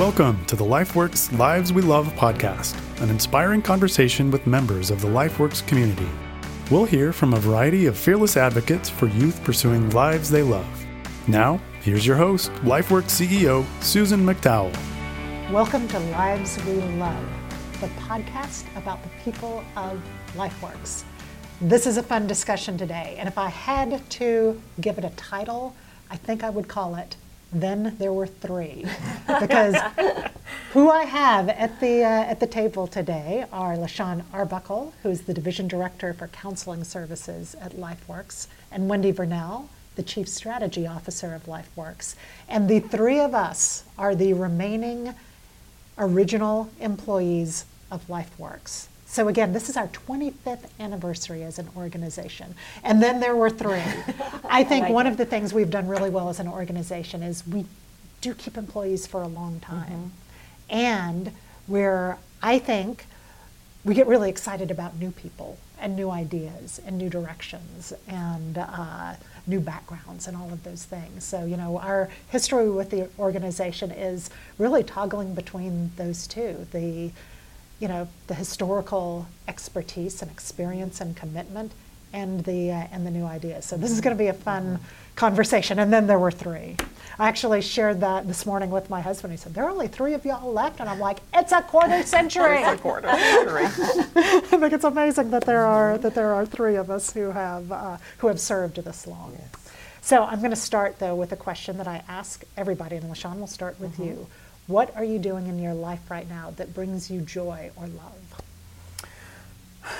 Welcome to the LifeWorks Lives We Love podcast, an inspiring conversation with members of the LifeWorks community. We'll hear from a variety of fearless advocates for youth pursuing lives they love. Now, here's your host, LifeWorks CEO Susan McDowell. Welcome to Lives We Love, the podcast about the people of LifeWorks. This is a fun discussion today, and if I had to give it a title, I think I would call it then there were three. because who I have at the, uh, at the table today are LeShawn Arbuckle, who's the Division Director for Counseling Services at LifeWorks, and Wendy Varnell, the Chief Strategy Officer of LifeWorks. And the three of us are the remaining original employees of LifeWorks. So again, this is our 25th anniversary as an organization. And then there were three. I think like one of the things we've done really well as an organization is we do keep employees for a long time. Mm-hmm. And we're, I think, we get really excited about new people and new ideas and new directions and uh, new backgrounds and all of those things. So, you know, our history with the organization is really toggling between those two the you know, the historical expertise and experience and commitment and the, uh, and the new ideas. So this is going to be a fun conversation. And then there were three. I actually shared that this morning with my husband. He said, there are only three of y'all left. And I'm like, it's a quarter century. it's a quarter century. I think it's amazing that there are, that there are three of us who have, uh, who have served this long. Yes. So I'm going to start, though, with a question that I ask everybody. And LeShawn, we'll start with mm-hmm. you. What are you doing in your life right now that brings you joy or love?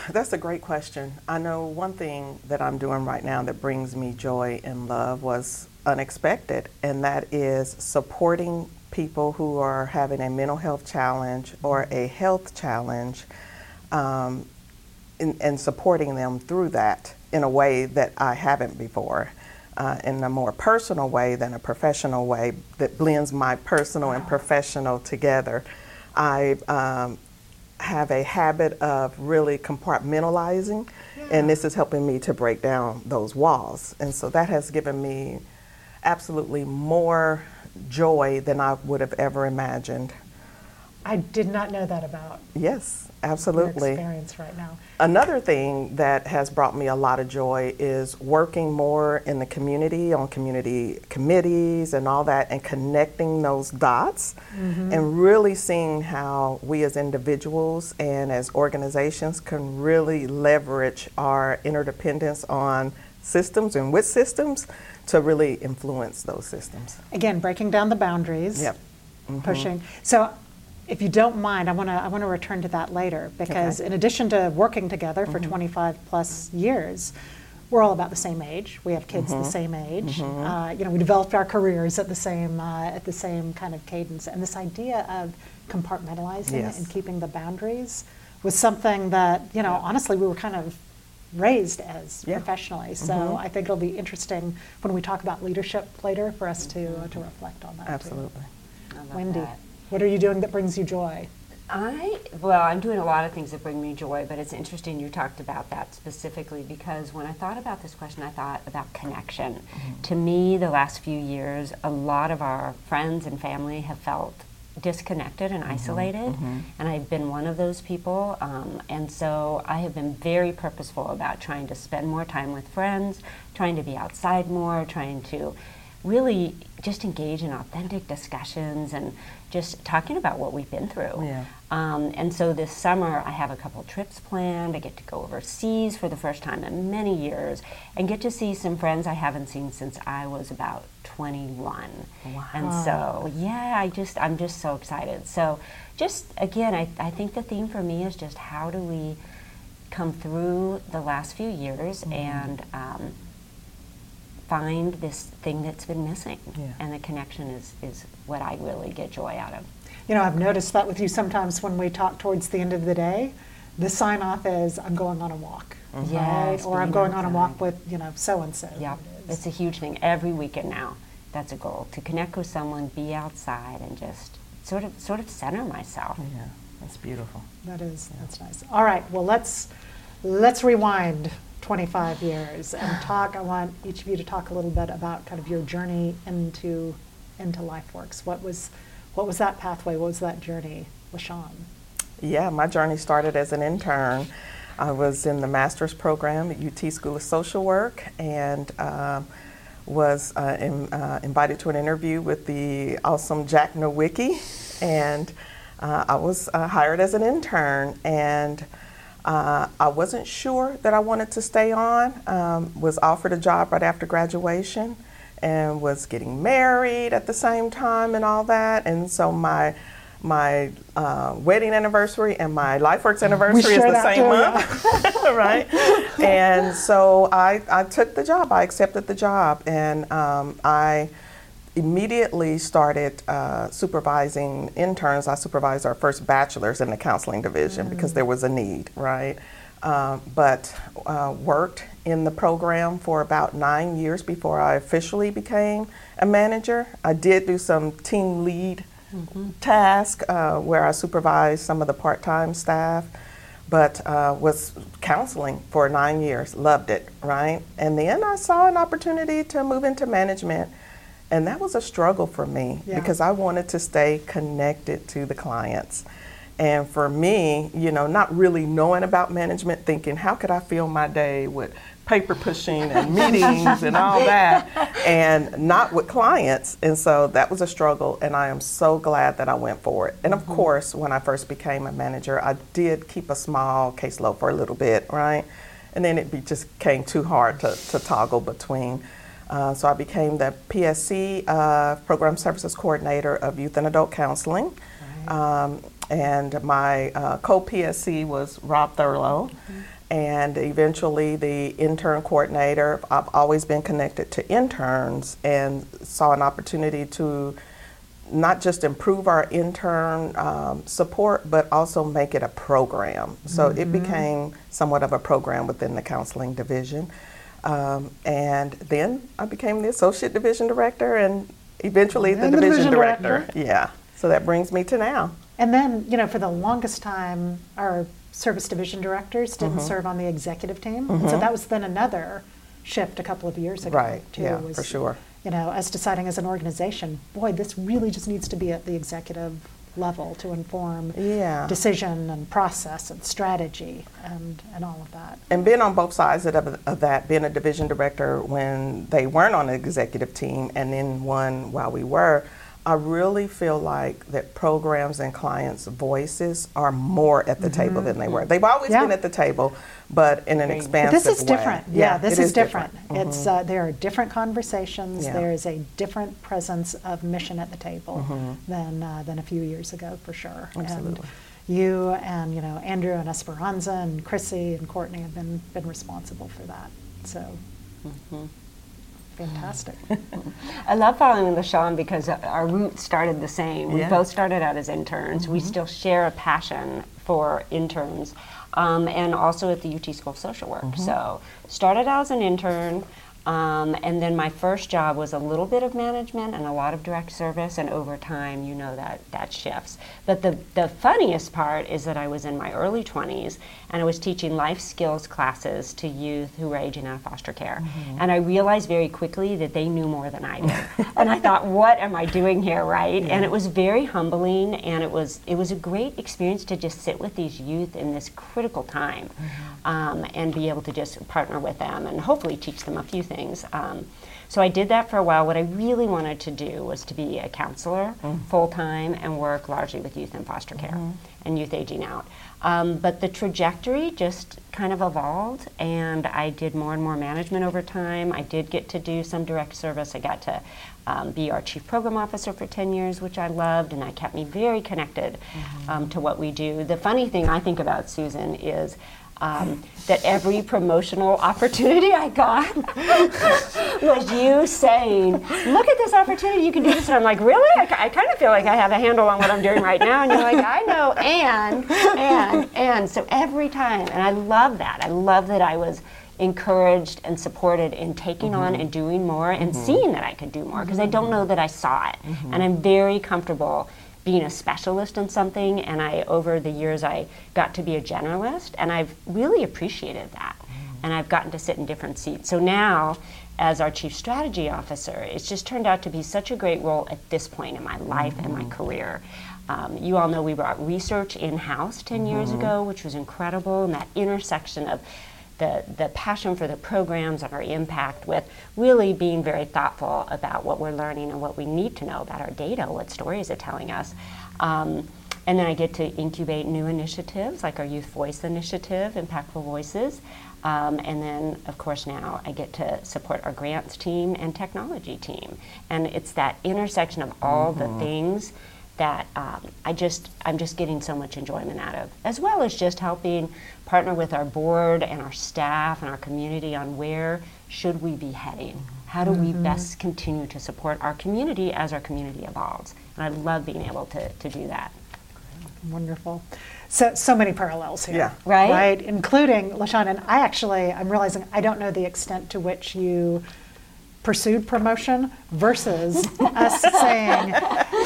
That's a great question. I know one thing that I'm doing right now that brings me joy and love was unexpected, and that is supporting people who are having a mental health challenge or a health challenge um, and, and supporting them through that in a way that I haven't before uh, in a more personal way than a professional way that blends my personal and professional together. I um, have a habit of really compartmentalizing, yeah. and this is helping me to break down those walls. And so that has given me absolutely more joy than I would have ever imagined. I did not know that about. Yes, absolutely. experience right now. Another thing that has brought me a lot of joy is working more in the community on community committees and all that, and connecting those dots, mm-hmm. and really seeing how we as individuals and as organizations can really leverage our interdependence on systems and with systems to really influence those systems. Again, breaking down the boundaries. Yep. Mm-hmm. Pushing. So if you don't mind, I want to I want to return to that later because okay. in addition to working together for mm-hmm. 25 plus years, we're all about the same age. We have kids mm-hmm. the same age. Mm-hmm. Uh, you know, we developed our careers at the same uh, at the same kind of cadence. And this idea of compartmentalizing yes. and keeping the boundaries was something that you know, yeah. honestly, we were kind of raised as yeah. professionally. So mm-hmm. I think it'll be interesting when we talk about leadership later for us to uh, to reflect on that. Absolutely. Wendy. That. What are you doing that brings you joy? I well, I'm doing a lot of things that bring me joy, but it's interesting you talked about that specifically because when I thought about this question, I thought about connection. Mm-hmm. To me, the last few years, a lot of our friends and family have felt disconnected and mm-hmm. isolated, mm-hmm. and I've been one of those people. Um, and so I have been very purposeful about trying to spend more time with friends, trying to be outside more, trying to really just engage in authentic discussions and just talking about what we've been through. Yeah. Um, and so this summer, I have a couple trips planned. I get to go overseas for the first time in many years and get to see some friends I haven't seen since I was about 21. Wow. And so, yeah, I just, I'm just so excited. So, just again, I, I think the theme for me is just how do we come through the last few years mm-hmm. and um, find this thing that's been missing. Yeah. And the connection is, is what I really get joy out of. You know, I've noticed that with you sometimes when we talk towards the end of the day, the sign off is I'm going on a walk. Mm-hmm. Yes, or I'm going on a walk with, you know, so and so. Yeah, it's a huge thing. Every weekend now, that's a goal to connect with someone, be outside, and just sort of sort of center myself. Yeah, that's beautiful. That is, yeah. that's nice. All right, well let's let's rewind 25 years and talk. I want each of you to talk a little bit about kind of your journey into into LifeWorks. What was What was that pathway? What was that journey with Sean? Yeah, my journey started as an intern. I was in the master's program at UT School of Social Work and um, was uh, in, uh, invited to an interview with the awesome Jack Nowicki. And uh, I was uh, hired as an intern. And uh, I wasn't sure that I wanted to stay on. Um, was offered a job right after graduation and was getting married at the same time and all that. And so my my uh, wedding anniversary and my LifeWorks anniversary is the same month, right? and so I, I took the job. I accepted the job, and um, I immediately started uh, supervising interns. I supervised our first bachelors in the counseling division mm-hmm. because there was a need, right? Um, but uh, worked in the program for about nine years before I officially became a manager. I did do some team lead mm-hmm. task uh, where I supervised some of the part-time staff, but uh, was counseling for nine years. Loved it, right? And then I saw an opportunity to move into management, and that was a struggle for me yeah. because I wanted to stay connected to the clients. And for me, you know, not really knowing about management, thinking, how could I fill my day with paper pushing and meetings and all that, and not with clients. And so that was a struggle, and I am so glad that I went for it. And of mm-hmm. course, when I first became a manager, I did keep a small caseload for a little bit, right? And then it be, just came too hard to, to toggle between. Uh, so I became the PSC uh, Program Services Coordinator of Youth and Adult Counseling. Right. Um, and my uh, co PSC was Rob Thurlow. Mm-hmm and eventually the intern coordinator. I've always been connected to interns and saw an opportunity to not just improve our intern um, support, but also make it a program. So mm-hmm. it became somewhat of a program within the counseling division. Um, and then I became the associate division director and eventually the, the, division, division director. director. Yeah. So that brings me to now. And then, you know, for the longest time, our service division directors didn't mm-hmm. serve on the executive team. Mm-hmm. And so that was then another shift a couple of years ago. Right, too, yeah, was, for sure. You know, as deciding as an organization, boy, this really just needs to be at the executive level to inform yeah. decision and process and strategy and, and all of that. And being on both sides of, of that, being a division director when they weren't on the executive team and then one while we were, I really feel like that programs and clients' voices are more at the mm-hmm. table than they were. They've always yeah. been at the table, but in an expansive way. This is different. Yeah, yeah this is, is, different. different. It's mm-hmm. uh, there are different conversations. Yeah. There is a different presence of mission at the table mm-hmm. than uh, than a few years ago, for sure. Absolutely. And you and you know Andrew and Esperanza and Chrissy and Courtney have been been responsible for that. So. Fantastic. I love following Sean because our roots started the same. We both started out as interns. Mm-hmm. We still share a passion for interns. Um, and also at the UT School of Social Work. Mm-hmm. So started out as an intern, um, and then my first job was a little bit of management and a lot of direct service, and over time, you know that that shifts. But the the funniest part is that I was in my early 20s and I was teaching life skills classes to youth who were aging out of foster care, mm-hmm. and I realized very quickly that they knew more than I did, and I thought, what am I doing here, right? Yeah. And it was very humbling, and it was it was a great experience to just sit with these youth in this critical time, mm-hmm. um, and be able to just partner with them and hopefully teach them a few things. Um, so I did that for a while. What I really wanted to do was to be a counselor mm-hmm. full time and work largely with youth in foster care mm-hmm. and youth aging out. Um, but the trajectory just kind of evolved, and I did more and more management over time. I did get to do some direct service. I got to um, be our chief program officer for 10 years, which I loved, and that kept me very connected mm-hmm. um, to what we do. The funny thing I think about Susan is um, that every promotional opportunity I got was you saying, "Look at this opportunity! You can do this." And I'm like, "Really? I, I kind of feel like I have a handle on what I'm doing right now." And you're like, "I know," and and and so every time, and I love that. I love that I was encouraged and supported in taking mm-hmm. on and doing more and mm-hmm. seeing that I could do more because I don't know that I saw it, mm-hmm. and I'm very comfortable being a specialist in something and I over the years I got to be a generalist and I've really appreciated that. Mm. And I've gotten to sit in different seats. So now as our chief strategy officer, it's just turned out to be such a great role at this point in my life and my career. Um, you all know we brought research in house 10 years ago, which was incredible, and that intersection of the, the passion for the programs and our impact with really being very thoughtful about what we're learning and what we need to know about our data, what stories are telling us. Um, and then I get to incubate new initiatives like our Youth Voice Initiative, Impactful Voices. Um, and then, of course, now I get to support our grants team and technology team. And it's that intersection of all the things that um, I just I'm just getting so much enjoyment out of, as well as just helping partner with our board and our staff and our community on where should we be heading. How do we best continue to support our community as our community evolves? And I love being able to, to do that. Wonderful. So, so many parallels here. Yeah. Right? Right, including LeShawn. And I actually, I'm realizing I don't know the extent to which you pursued promotion versus us saying,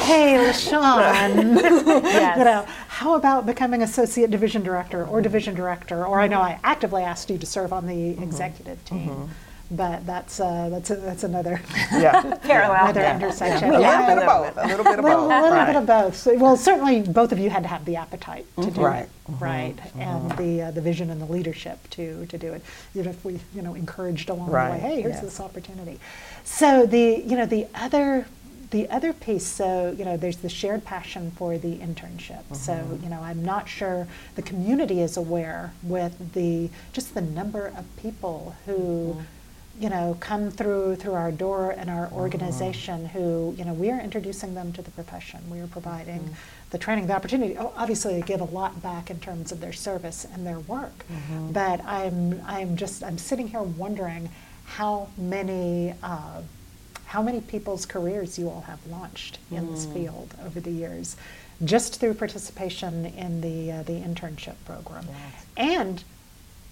hey, LeShawn, Yes. you know, how about becoming associate division director or division director? Or I know I actively asked you to serve on the mm-hmm. executive team. Mm-hmm. But that's uh, that's a, that's another Yeah. Parallel. another Yeah. intersection. A Yeah. little bit of both. A little bit of little, both. little right. bit of both. So, well, certainly both of you had to have the appetite to do Right. it, right, mm-hmm. Mm-hmm. and mm-hmm. the uh, the vision and the leadership to to do it. You know, if we you know encouraged along the way, hey, here's yes. this opportunity. So the you know the other the other piece, so you know, there's the shared passion for the internship. So you know, I'm not sure the community is aware with the just the number of people who you know, come through through our door and our organization who, you know, we are introducing them to the profession. We are providing the training, the opportunity. Oh, obviously, they give a lot back in terms of their service and their work. But I'm, I'm just, I'm sitting here wondering how many, uh, how many people's careers you all have launched in this field over the years, just through participation in the uh, the internship program, and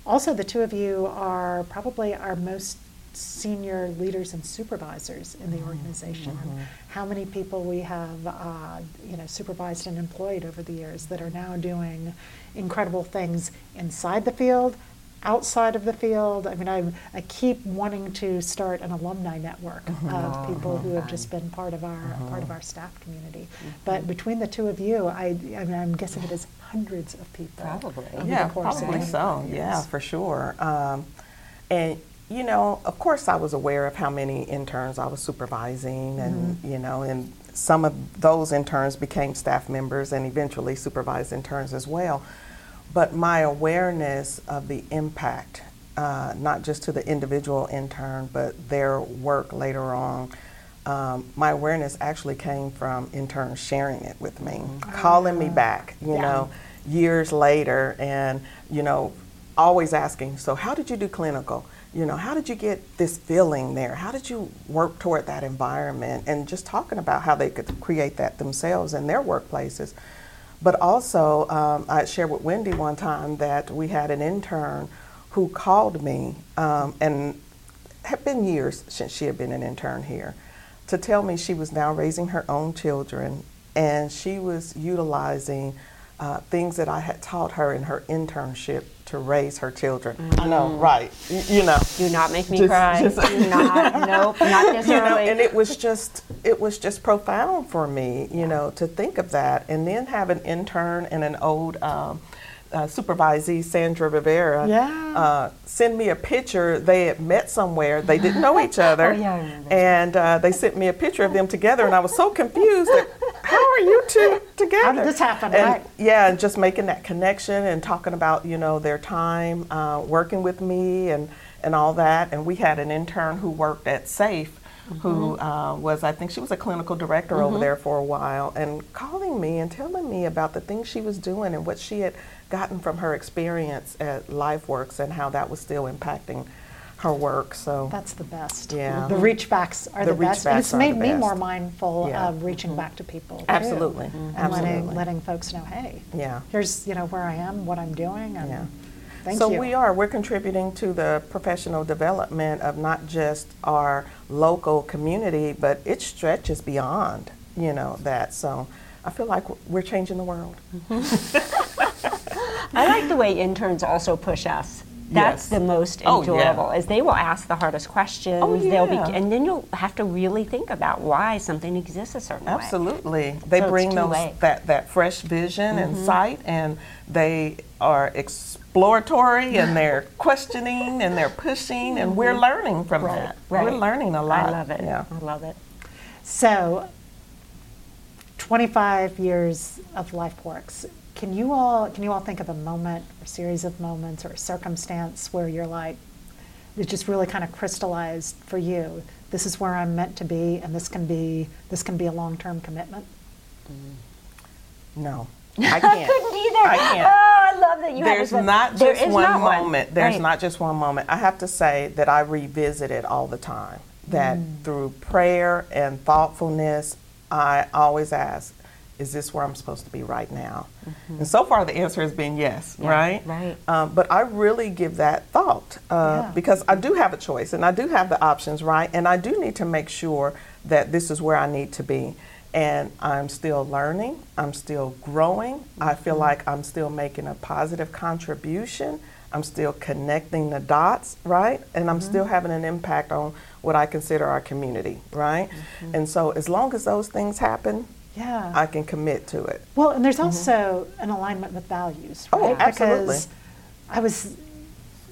also, the two of you are probably our most senior leaders and supervisors in the mm-hmm. organization. And how many people we have, uh, you know, supervised and employed over the years that are now doing incredible things inside the field, outside of the field. I mean, I, I keep wanting to start an alumni network mm-hmm. of oh, people who have just been part of our part of our staff community. But between the two of you, I, I mean, I'm guessing it is hundreds of people. Probably. Yeah, probably so. Yeah, for sure. Um, and you know, of course, I was aware of how many interns I was supervising, and Mm-hmm. you know, and some of those interns became staff members and eventually supervised interns as well. But my awareness of the impact, uh, not just to the individual intern, but their work later on. Um, my awareness actually came from interns sharing it with me, calling me back, you Yeah. know, years later, and you know, always asking, so how did you do clinical? You know, how did you get this feeling there? How did you work toward that environment? And just talking about how they could create that themselves in their workplaces. But also, um, I shared with Wendy one time that we had an intern who called me, um, and had been years since she had been an intern here, to tell me she was now raising her own children and she was utilizing uh, things that I had taught her in her internship to raise her children. I know, right? You know. Do not make me Just- cry. just- Do not. Nope. Not this you know, and it was just it was just profound for me, you know, to think of that, and then have an intern and an old um, uh, supervisee, Sandra Rivera, Yeah. uh, send me a picture. They had met somewhere. They didn't know each other, Oh, yeah, and uh, they sent me a picture of them together, and I was so confused. That, how are you two together? How did this happen, And, right? Yeah, and just making that connection and talking about you know their time uh, working with me and and all that. And we had an intern who worked at Safe, who uh, was I think she was a clinical director over there for a while, and calling me and telling me about the things she was doing and what she had gotten from her experience at LifeWorks and how that was still impacting her work. So That's the best. Yeah. The mm-hmm. reach backs are The the, best. and it's made me more mindful Yeah. of reaching mm-hmm. back to people. too, Absolutely. Mm-hmm. And Absolutely. letting, letting folks know, hey, yeah. here's you know where I am, what I'm doing, and Yeah. thank so you. we are. We're contributing to the professional development of not just our local community, but it stretches beyond, you know, that. So I feel like we're changing the world. I like the way interns also push us. That's Yes. the most Oh, yeah. enjoyable. Is they will ask the hardest questions. Oh, They'll be, yeah. and then you'll have to really think about why something exists a certain way. Absolutely. They So bring those two-way. that, that fresh vision and Mm-hmm. sight and they are exploratory and they're questioning and they're pushing and we're learning from that. Mm-hmm. Right. We're learning a lot. I love it. Yeah. I love it. So, 25 years of LifeWorks. Can you all can you all think of a moment or series of moments or a circumstance where you're like it just really kind of crystallized for you. This is where I'm meant to be, and this can be this can be a long-term commitment. No. I can't. I couldn't either. I can't. Oh, I love that you There's not There just is one not moment. There's Right. not just one moment. I have to say that I revisit it all the time. That Mm. through prayer and thoughtfulness, I always ask, is this where I'm supposed to be right now? And so far, the answer has been yes, Mm-hmm. Yeah, right? right. Um, but I really give that thought uh, Yeah. because I do have a choice and I do have the options, right? And I do need to make sure that this is where I need to be. And I'm still learning, I'm still growing. I feel like I'm still making a positive contribution. I'm still connecting the dots, right? And I'm still having an impact on what I consider our community, right? And so, as long as those things happen, Yeah. I can commit to it. Well, and there's also an alignment with values, Mm-hmm. Oh, right? absolutely. Because I was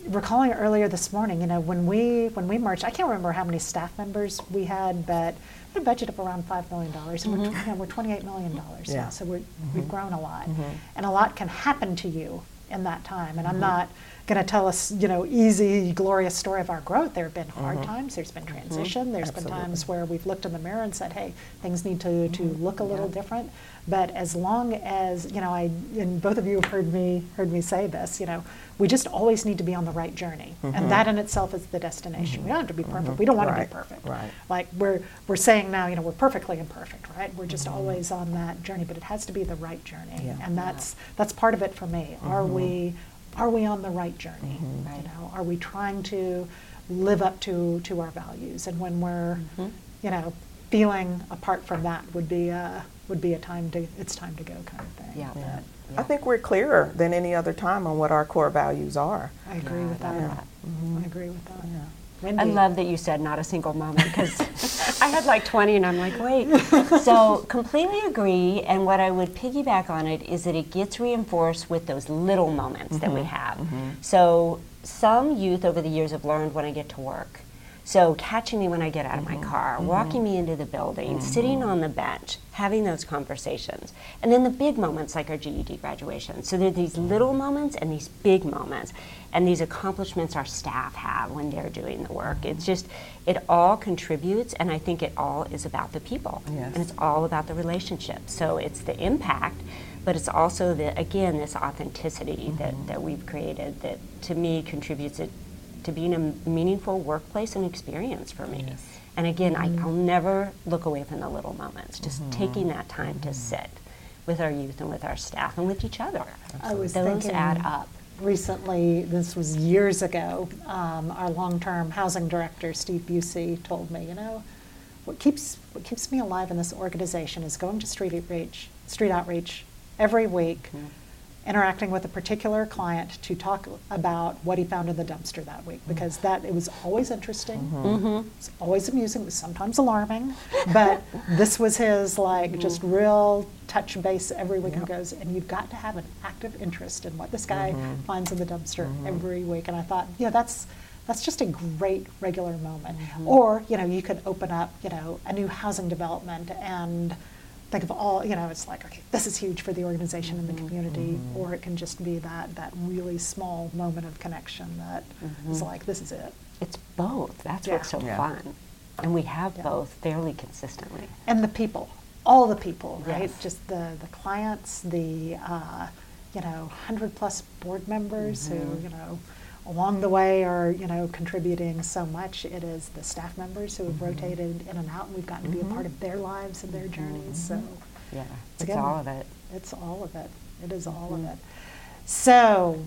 recalling earlier this morning, you know, when we when we merged, I can't remember how many staff members we had, but we had a budget of around five million dollars, and we're, you know, we're 28 million dollars Mm-hmm. Yeah. now, so we're, we've grown a lot, Mm-hmm. and a lot can happen to you in that time. And I'm not going to tell us, you know, easy, glorious story of our growth. There have been hard mm-hmm. times. There's been mm-hmm. transition. There's been Mm-hmm. Absolutely. times where we've looked in the mirror and said, hey, things need to, to mm-hmm. look a little different. But as long as, you know, I, and both of you have heard me, heard me say this, you know, we just always need to be on the right journey. And that in itself is the destination. We don't have to be perfect. We don't want to be perfect. right. Like we're, we're saying now, you know, we're perfectly imperfect, right? We're just always on that journey, but it has to be the right journey. Yeah. And that's, that's part of it for me. Are we, are we on the right journey? Mm-hmm. Right. You know, are we trying to live up to, to our values? And when we're, mm-hmm. you know, feeling apart from that would be a, would be a time to, it's time to go kind of thing. Yeah. But I think we're clearer than any other time on what our core values are. I agree Yeah, with I love that. that. Mm-hmm. I agree with that. I love that you said not a single moment because I had like 20 and I'm like, wait. So, completely agree. And what I would piggyback on it is that it gets reinforced with those little moments that we mm-hmm. have. Mm-hmm. So, some youth over the years have learned when I get to work. So, catching me when I get out of my mm-hmm. car, mm-hmm. walking me into the building, mm-hmm. sitting on the bench, having those conversations. And then the big moments like our GED graduation. So, there are these little moments and these big moments. And these accomplishments our staff have when they're doing the work. It's just, it all contributes, and I think it all is about the people. Yes. And it's all about the relationship. So, it's the impact, but it's also the, again, this authenticity that, that we've created that to me contributes it to being a meaningful workplace and experience for me. Yes. And again, I, mm-hmm. I'll never look away from the little moments, just mm-hmm. taking that mm-hmm. time to sit with our youth and with our staff and with each other. I was Those thinking add up. Recently, this was years ago, um, our long-term housing director, Steve Busey, told me, you know, what keeps, what keeps me alive in this organization is going to street outreach, street outreach every week, interacting with a particular client to talk about what he found in the dumpster that week, because that, it was always interesting. Mm-hmm. Mm-hmm. It was always amusing, it was sometimes alarming, but this was his like just mm-hmm. real touch base every week and goes, and you've got to have an active interest in what this guy finds in the dumpster every week. And I thought, yeah, that's that's just a great regular moment. Or, you know, you could open up, you know, a new housing development and think of all, you know, it's like, okay, this is huge for the organization and the community, or it can just be that that really small moment of connection that is like, this is it. It's both. That's Yeah. what's so Yeah. fun. And we have Yeah. both fairly consistently. and the people, all the people, right? Yes. Just the, the clients, the, uh, you know, 100 plus board members who, Mm-hmm. you know, along the way are, you know, contributing so much. It is the staff members who have Mm-hmm. rotated in and out, and we've gotten to be a part of their lives and their journeys. So Yeah, It's again- all of it. it's all of it. It is all Mm-hmm. of it. So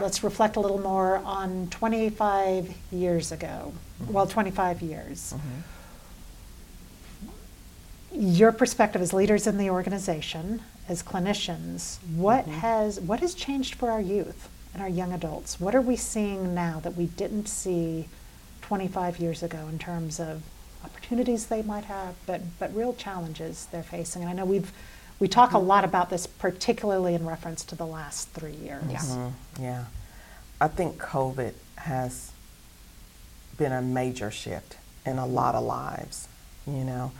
let's reflect a little more on 25 years ago. Mm-hmm. Well, 25 years. Your perspective as leaders in the organization, as clinicians, what Mm-hmm. has what has changed for our youth and our young adults, what are we seeing now that we didn't see 25 years ago in terms of opportunities they might have, but, but real challenges they're facing? And I know we've we talk a lot about this, particularly in reference to the last three years. Yeah. Mhm, Yeah. I think COVID has been a major shift in a lot of lives. You know,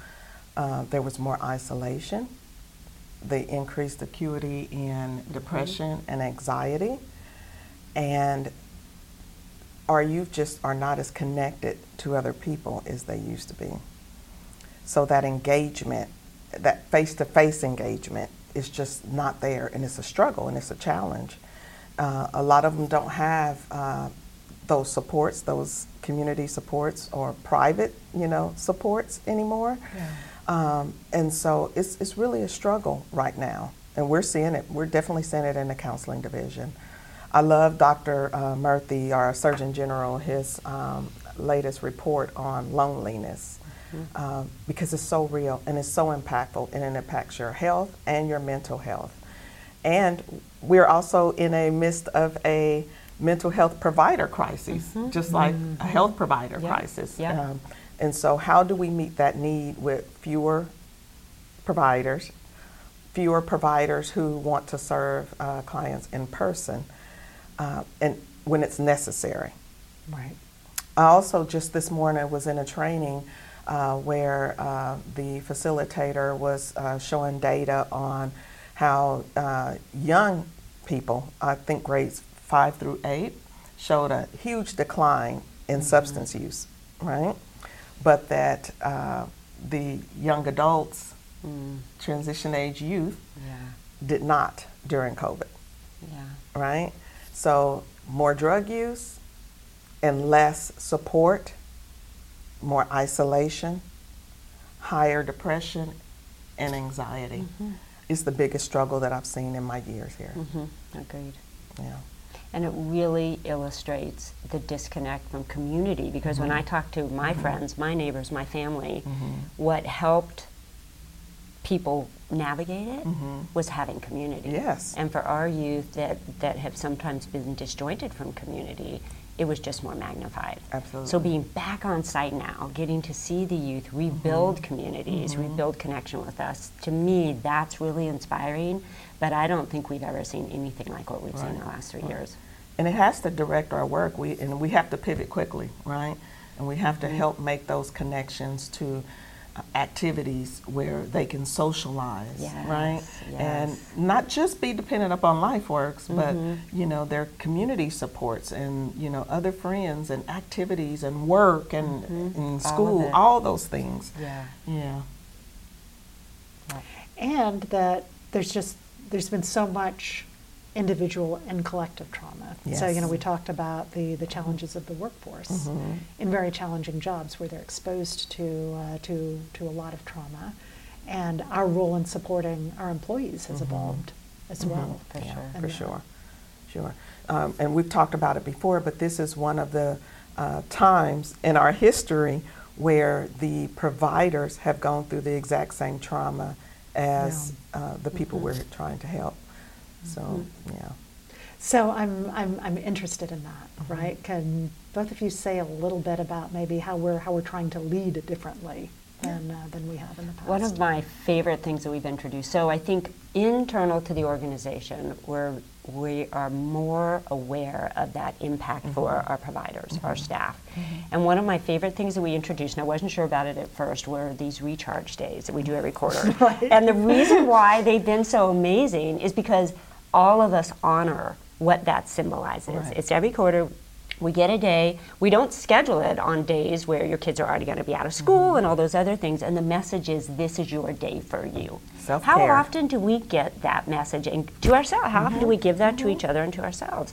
uh, there was more isolation, the increased acuity in depression and anxiety, and our youth just are not as connected to other people as they used to be. So that engagement, that face-to-face engagement, is just not there, and it's a struggle and it's a challenge. Uh, a lot of them don't have uh, those supports, those community supports or private, you know, supports anymore. Um, and so it's, it's really a struggle right now. And we're seeing it. We're definitely seeing it in the counseling division. I love Dr. Uh, Murthy, our Surgeon General, his um, latest report on loneliness um, because it's so real and it's so impactful and it impacts your health and your mental health. And we're also in a midst of a mental health provider crisis, just like a health provider Yep. crisis. Yep. Um, and so, how do we meet that need with fewer providers, fewer providers who want to serve uh, clients in person, uh, and when it's necessary? Right. I also just this morning was in a training uh, where uh, the facilitator was uh, showing data on how uh, young people, I think grades five through eight, showed a huge decline in substance use, right? But that uh, the young adults, Mm, transition age youth, yeah, did not during COVID yeah. right? So more drug use and less support, more isolation, higher depression and anxiety mm-hmm. is the biggest struggle that I've seen in my years here. hmm Agreed. Yeah. And it really illustrates the disconnect from community because when mm-hmm. I talk to my mm-hmm. friends, my neighbors, my family, what helped people navigate it mm-hmm. was having community. Yes. And for our youth that, that have sometimes been disjointed from community, it was just more magnified. Absolutely. So being back on site now, getting to see the youth rebuild mm-hmm. communities, mm-hmm. rebuild connection with us, to me, that's really inspiring. But I don't think we've ever seen anything like what we've seen in the last three years. And it has to direct our work. We and we have to pivot quickly, right? And we have to help make those connections to activities where they can socialize, Yes, right? And not just be dependent upon LifeWorks, but Mm-hmm. you know their community supports and you know other friends and activities and work and, and Mm-hmm. All of school, it. all those things. Yeah. Yeah. And that there's just there's been so much individual and collective trauma. So you know we talked about the the challenges of the workforce Mhm. in very challenging jobs where they're exposed to uh, to to a lot of trauma, and our role in supporting our employees has evolved as well. For yeah, sure. For And, uh, sure. Sure. Um, and we've talked about it before, but this is one of the uh, times in our history where the providers have gone through the exact same trauma as uh, the people we're trying to help. So, mm-hmm. yeah. So I'm, I'm, I'm interested in that, mm-hmm. right? Can both of you say a little bit about maybe how we're, how we're trying to lead differently than, uh, than we have in the past? One of my favorite things that we've introduced. So I think internal to the organization, we're, we are more aware of that impact for mm-hmm. our providers, our staff. And one of my favorite things that we introduced, and I wasn't sure about it at first, were these recharge days that we do every quarter. Right. And the reason why they've been so amazing is because all of us honor what that symbolizes. Right. It's every quarter we get a day. We don't schedule it on days where your kids are already going to be out of school mm-hmm. and all those other things. And the message is, this is your day for you. How Self-care. often do we get that message and to ourselves? How often do mm-hmm. we give that to each mm-hmm. other and to ourselves?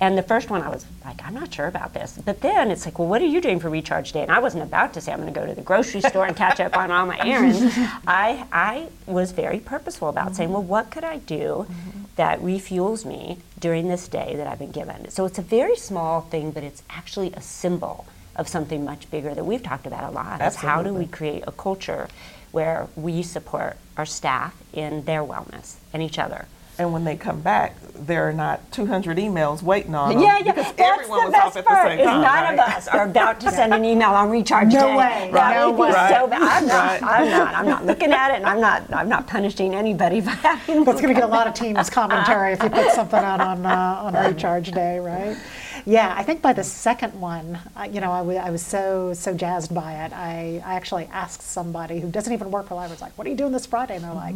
And the first one, I was like, I'm not sure about this. But then it's like, well, what are you doing for recharge day? And I wasn't about to say I'm going to go to the grocery store and catch up on all my errands. I I was very purposeful about saying, well, what could I do that refuels me during this day that I've been given? So it's a very small thing, but it's actually a symbol of something much bigger that we've talked about a lot. Is how do we create a culture where we support our staff in their wellness and each other? And when they come back, there are not 200 emails waiting on them. Yeah, yeah. Because That's everyone the was best off at the part. same is time. none right? of us are about to send an email on recharge No day. way. That No would be way. so bad. I'm not. Right. I'm not. I'm not looking at it, and I'm not. I'm not punishing anybody for having. That's going to get a lot of teams commentary if you put something out on uh, on recharge day, right? Yeah, I think by the second one, uh, you know, I wa- I was so so jazzed by it. I, I actually asked somebody who doesn't even work for Life. I was like, "What are you doing this Friday?" And they're like.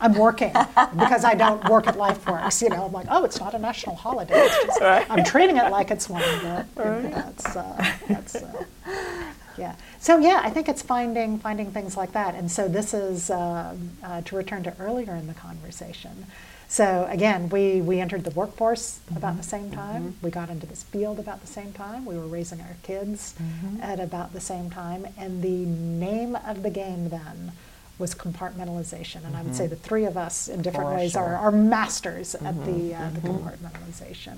I'm working because I don't work at LifeWorks. You know, I'm like, oh, it's not a national holiday. It's just, I'm treating it like it's one. But you that's uh, that's uh, yeah. So yeah, I think it's finding finding things like that. And so this is um, uh, to return to earlier in the conversation. So again, we we entered the workforce about the same time. We got into this field about the same time. We were raising our kids at about the same time. And the name of the game then was compartmentalization. And I would say the three of us in different For ways are, sure. are masters at the, uh, the compartmentalization.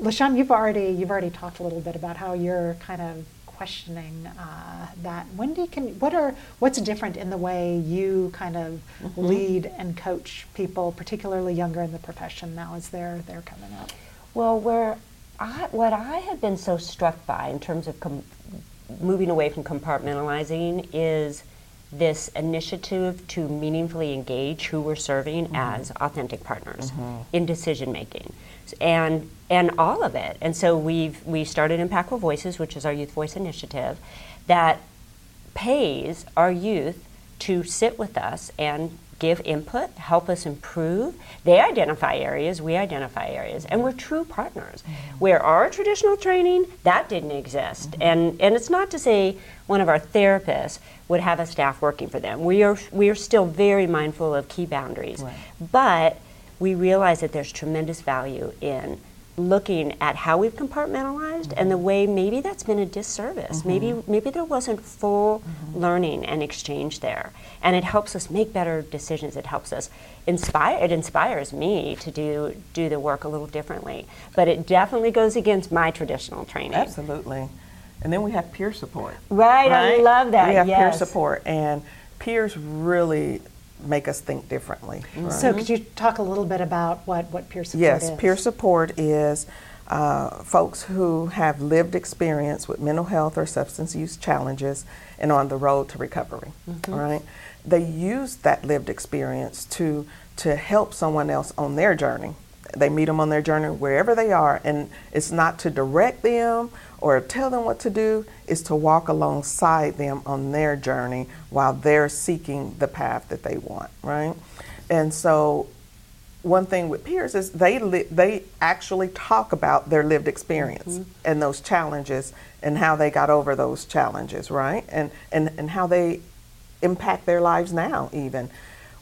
LeShawn, you've already you've already talked a little bit about how you're kind of questioning uh, that. Wendy, can what are what's different in the way you kind of lead and coach people, particularly younger in the profession now as they're they're coming up? Well, where I, what I have been so struck by in terms of com- moving away from compartmentalizing is this initiative to meaningfully engage who we're serving mm-hmm. as authentic partners mm-hmm. in decision making and and all of it and so we've we started impactful voices which is our youth voice initiative that pays our youth to sit with us and give input, help us improve. They identify areas, we identify areas, and we're true partners. Mm-hmm. Where our traditional training, that didn't exist. And and it's not to say one of our therapists would have a staff working for them. We are we are still very mindful of key boundaries. But we realize that there's tremendous value in looking at how we've compartmentalized and the mm-hmm. way maybe that's been a disservice. Mm-hmm. Maybe maybe there wasn't full mm-hmm. learning and exchange there. And it helps us make better decisions. It helps us inspire it inspires me to do do the work a little differently. But it definitely goes against my traditional training. Absolutely. And then we have peer support. Right, I love that, We have yes. peer support, and peers really make us think differently. right? So could you talk a little bit about what what peer support Yes, is? Yes, peer support is uh, folks who have lived experience with mental health or substance use challenges and on the road to recovery. Right? They use that lived experience to to help someone else on their journey. They meet them on their journey wherever they are, and it's not to direct them or tell them what to do. It's to walk alongside them on their journey while they're seeking the path that they want. Right? And so one thing with peers is they li- they actually talk about their lived experience mm-hmm. and those challenges and how they got over those challenges, right? And and and how they impact their lives now, even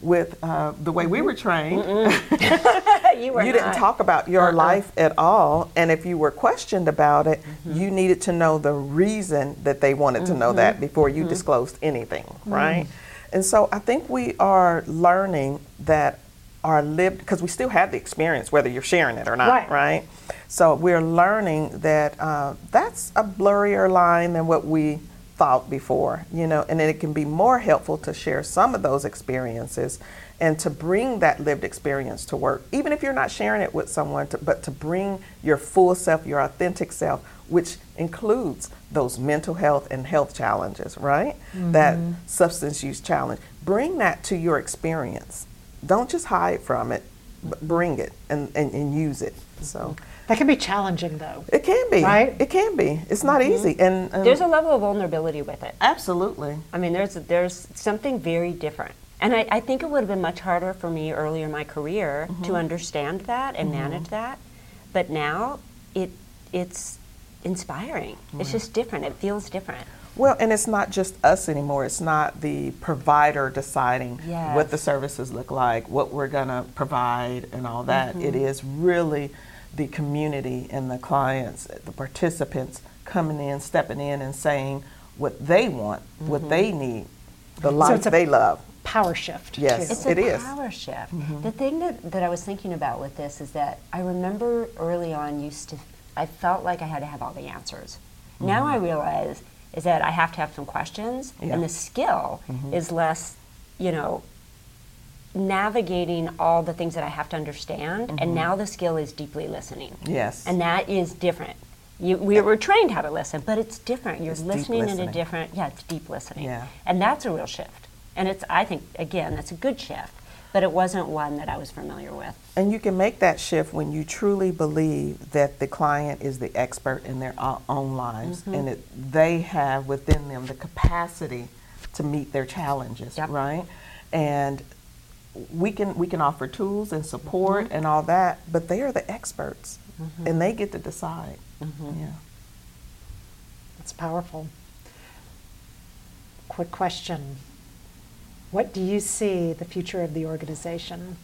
with uh, the way we were trained. you were you didn't talk about your life at all, and if you were questioned about it, Mm-hmm. you needed to know the reason that they wanted to know that before Mm-hmm. you disclosed anything, right? And so I think we are learning that our lived because we still have the experience, whether you're sharing it or not, Right. right? So we're learning that uh, that's a blurrier line than what we thought before, you know, and then it can be more helpful to share some of those experiences and to bring that lived experience to work, even if you're not sharing it with someone, to, but to bring your full self, your authentic self, which includes those mental health and health challenges, right? That mm-hmm. substance use challenge. Bring that to your experience. Don't just hide from it, but bring it and, and, and use it. So That can be challenging though. it can be. Right? It can be. It's not mm-hmm. easy. And, and There's a level of vulnerability with it. absolutely. I mean, there's there's something very different, and I, I think it would have been much harder for me earlier in my career mm-hmm. to understand that and mm-hmm. manage that, but now it it's inspiring. It's just different. It feels different. Well, and it's not just us anymore. It's not the provider deciding what the services look like, what we're going to provide, and all that. It Mm-hmm. is really the community and the clients, the participants coming in, stepping in, and saying what they want, what Mm-hmm. they need, the life it's a- they love. Power shift. Yes. too. It's It a is. power shift. Mm-hmm. The thing that, that I was thinking about with this is that I remember early on used to I felt like I had to have all the answers. Now mm-hmm. I realize is that I have to have some questions Yeah. and the skill mm-hmm. is less, you know, navigating all the things that I have to understand, and now the skill is deeply listening. Yes. And that is different. You, we were trained how to listen, but it's different. You're It's deep listening in a different, yeah, it's deep listening. Yeah. And that's a real shift. And it's, I think, again, that's a good shift, but it wasn't one that I was familiar with. And you can make that shift when you truly believe that the client is the expert in their own lives Mm-hmm. and that they have within them the capacity to meet their challenges, Yep. right? And we can we can offer tools and support Mm-hmm. and all that, but they are the experts and they get to decide. Mm-hmm. Yeah. That's powerful. Quick question. What do you see the future of the organization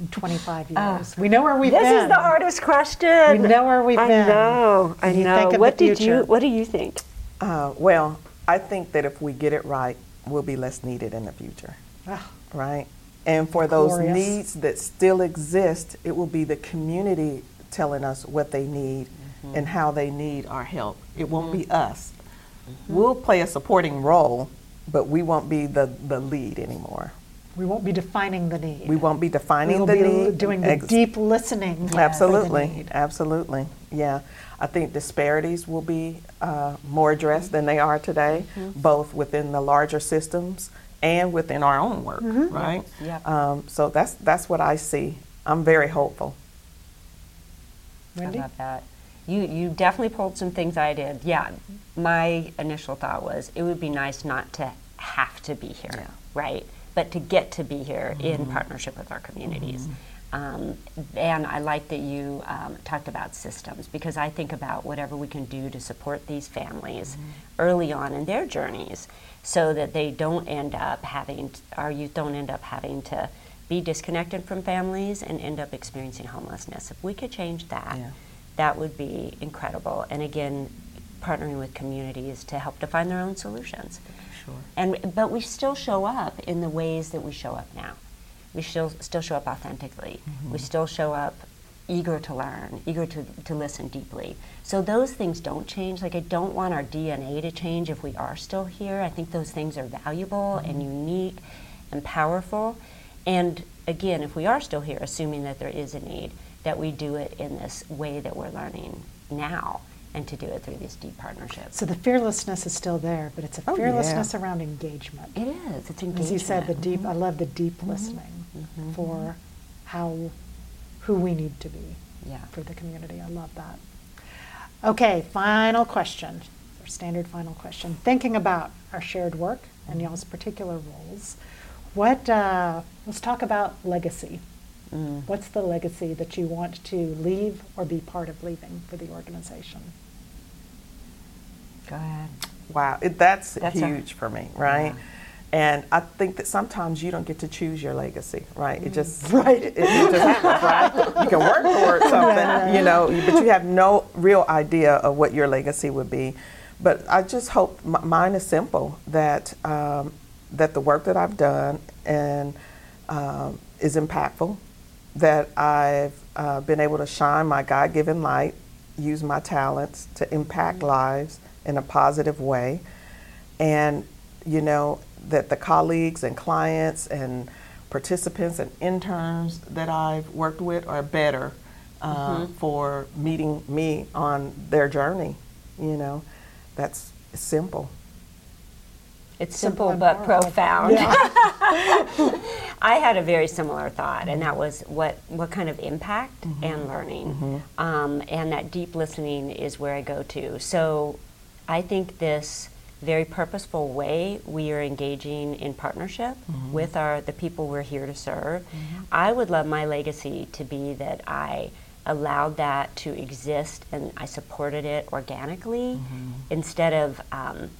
in 25 years? we know where we've this been. This is the hardest question. We know where we've I been. know. I you know. think of what did you? What do you think? Uh, well, I think that if we get it right, we'll be less needed in the future. Ah, right? And for those Glorious. needs that still exist, it will be the community telling us what they need Mm-hmm. and how they need our help. It won't be us. We'll play a supporting role, but we won't be the, the lead anymore. we won't be defining the need. We won't be defining the be need. doing the Ex- deep listening. Absolutely, absolutely. Yeah, I think disparities will be uh, more addressed than they are today, Mm-hmm. both within the larger systems and within our own work, Mm-hmm. right? Yep. Um, so that's that's what I see. I'm very hopeful. Wendy? I love that. You you definitely pulled some things I did. Yeah, my initial thought was it would be nice not to have to be here, Yeah. right? But to get to be here in partnership with our communities. Um, and I like that you um, talked about systems because I think about whatever we can do to support these families early on in their journeys so that they don't end up having, our youth don't end up having to be disconnected from families and end up experiencing homelessness. If we could change that, Yeah. that would be incredible. And again, partnering with communities to help define their own solutions. Sure. And but we still show up in the ways that we show up now. We still still show up authentically. Mm-hmm. We still show up eager to learn, eager to, to listen deeply. So those things don't change. Like I don't want our DNA to change if we are still here. I think those things are valuable and mm-hmm. unique and powerful. And again, if we are still here, assuming that there is a need, that we do it in this way that we're learning now and to do it through these deep partnerships. So the fearlessness is still there, but it's a Oh, yeah. fearlessness around engagement. It is. It's engagement. As you said, the deep. I love the deep mm-hmm. listening mm-hmm. for how who we need to be Yeah. for the community. I love that. Okay, final question. Our standard final question. Thinking about our shared work and y'all's particular roles, what? Uh, let's talk about legacy. Mm. What's the legacy that you want to leave or be part of leaving for the organization? Go ahead. Wow, it, that's, That's a- huge for me, right? And I think that sometimes you don't get to choose your legacy, right? It just Right. It, it just happens, right? You can work towards something, you know, but you have no real idea of what your legacy would be. But I just hope m- mine is simple that um, that the work that I've done and um, is impactful. That I've uh, been able to shine my God-given light, use my talents to impact lives in a positive way, and you know that the colleagues and clients and participants and interns that I've worked with are better uh, for meeting me on their journey. You know, that's simple. It's Simple simple, but powerful. profound. Yeah. I had a very similar thought, and that was what what kind of impact and learning, um, and that deep listening is where I go to. So, I think this very purposeful way we are engaging in partnership mm-hmm. with our the people we're here to serve. Mm-hmm. I would love my legacy to be that I allowed that to exist and I supported it organically mm-hmm. instead of um,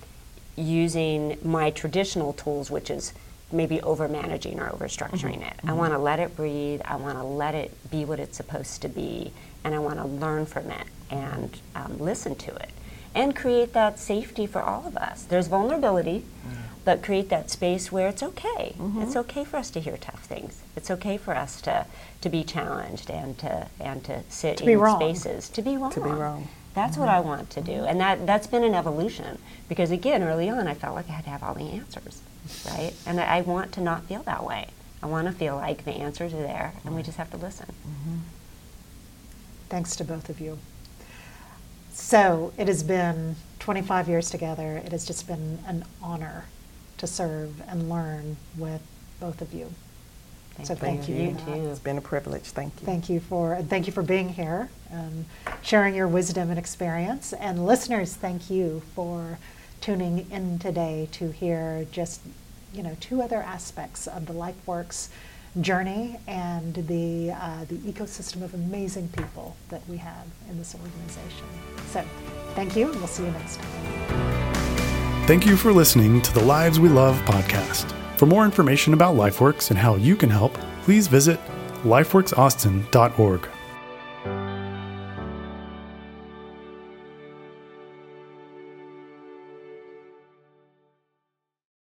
using my traditional tools, which is maybe over managing or over structuring it. I want to let it breathe. I want to let it be what it's supposed to be, and I want to learn from it and um, listen to it and create that safety for all of us. There's vulnerability, mm-hmm. but create that space where it's okay. Mm-hmm. It's okay for us to hear tough things. It's okay for us to, to be challenged and to and to sit To in wrong. spaces to be wrong. To be wrong. That's what mm-hmm. I want to do, and that that's been an evolution. Because again, early on, I felt like I had to have all the answers, right? And I, I want to not feel that way. I want to feel like the answers are there, and we just have to listen. Mm-hmm. Thanks to both of you. So it has been 25 years together. It has just been an honor to serve and learn with both of you. Thank so thank you. You too. It's been a privilege. Thank you. Thank you for and thank you for being here, and sharing your wisdom and experience. And listeners, thank you for tuning in today to hear just you know two other aspects of the LifeWorks journey and the uh, the ecosystem of amazing people that we have in this organization. So, thank you, and we'll see you next time. Thank you for listening to the Lives We Love podcast. For more information about LifeWorks and how you can help, please visit lifeworksaustin.org.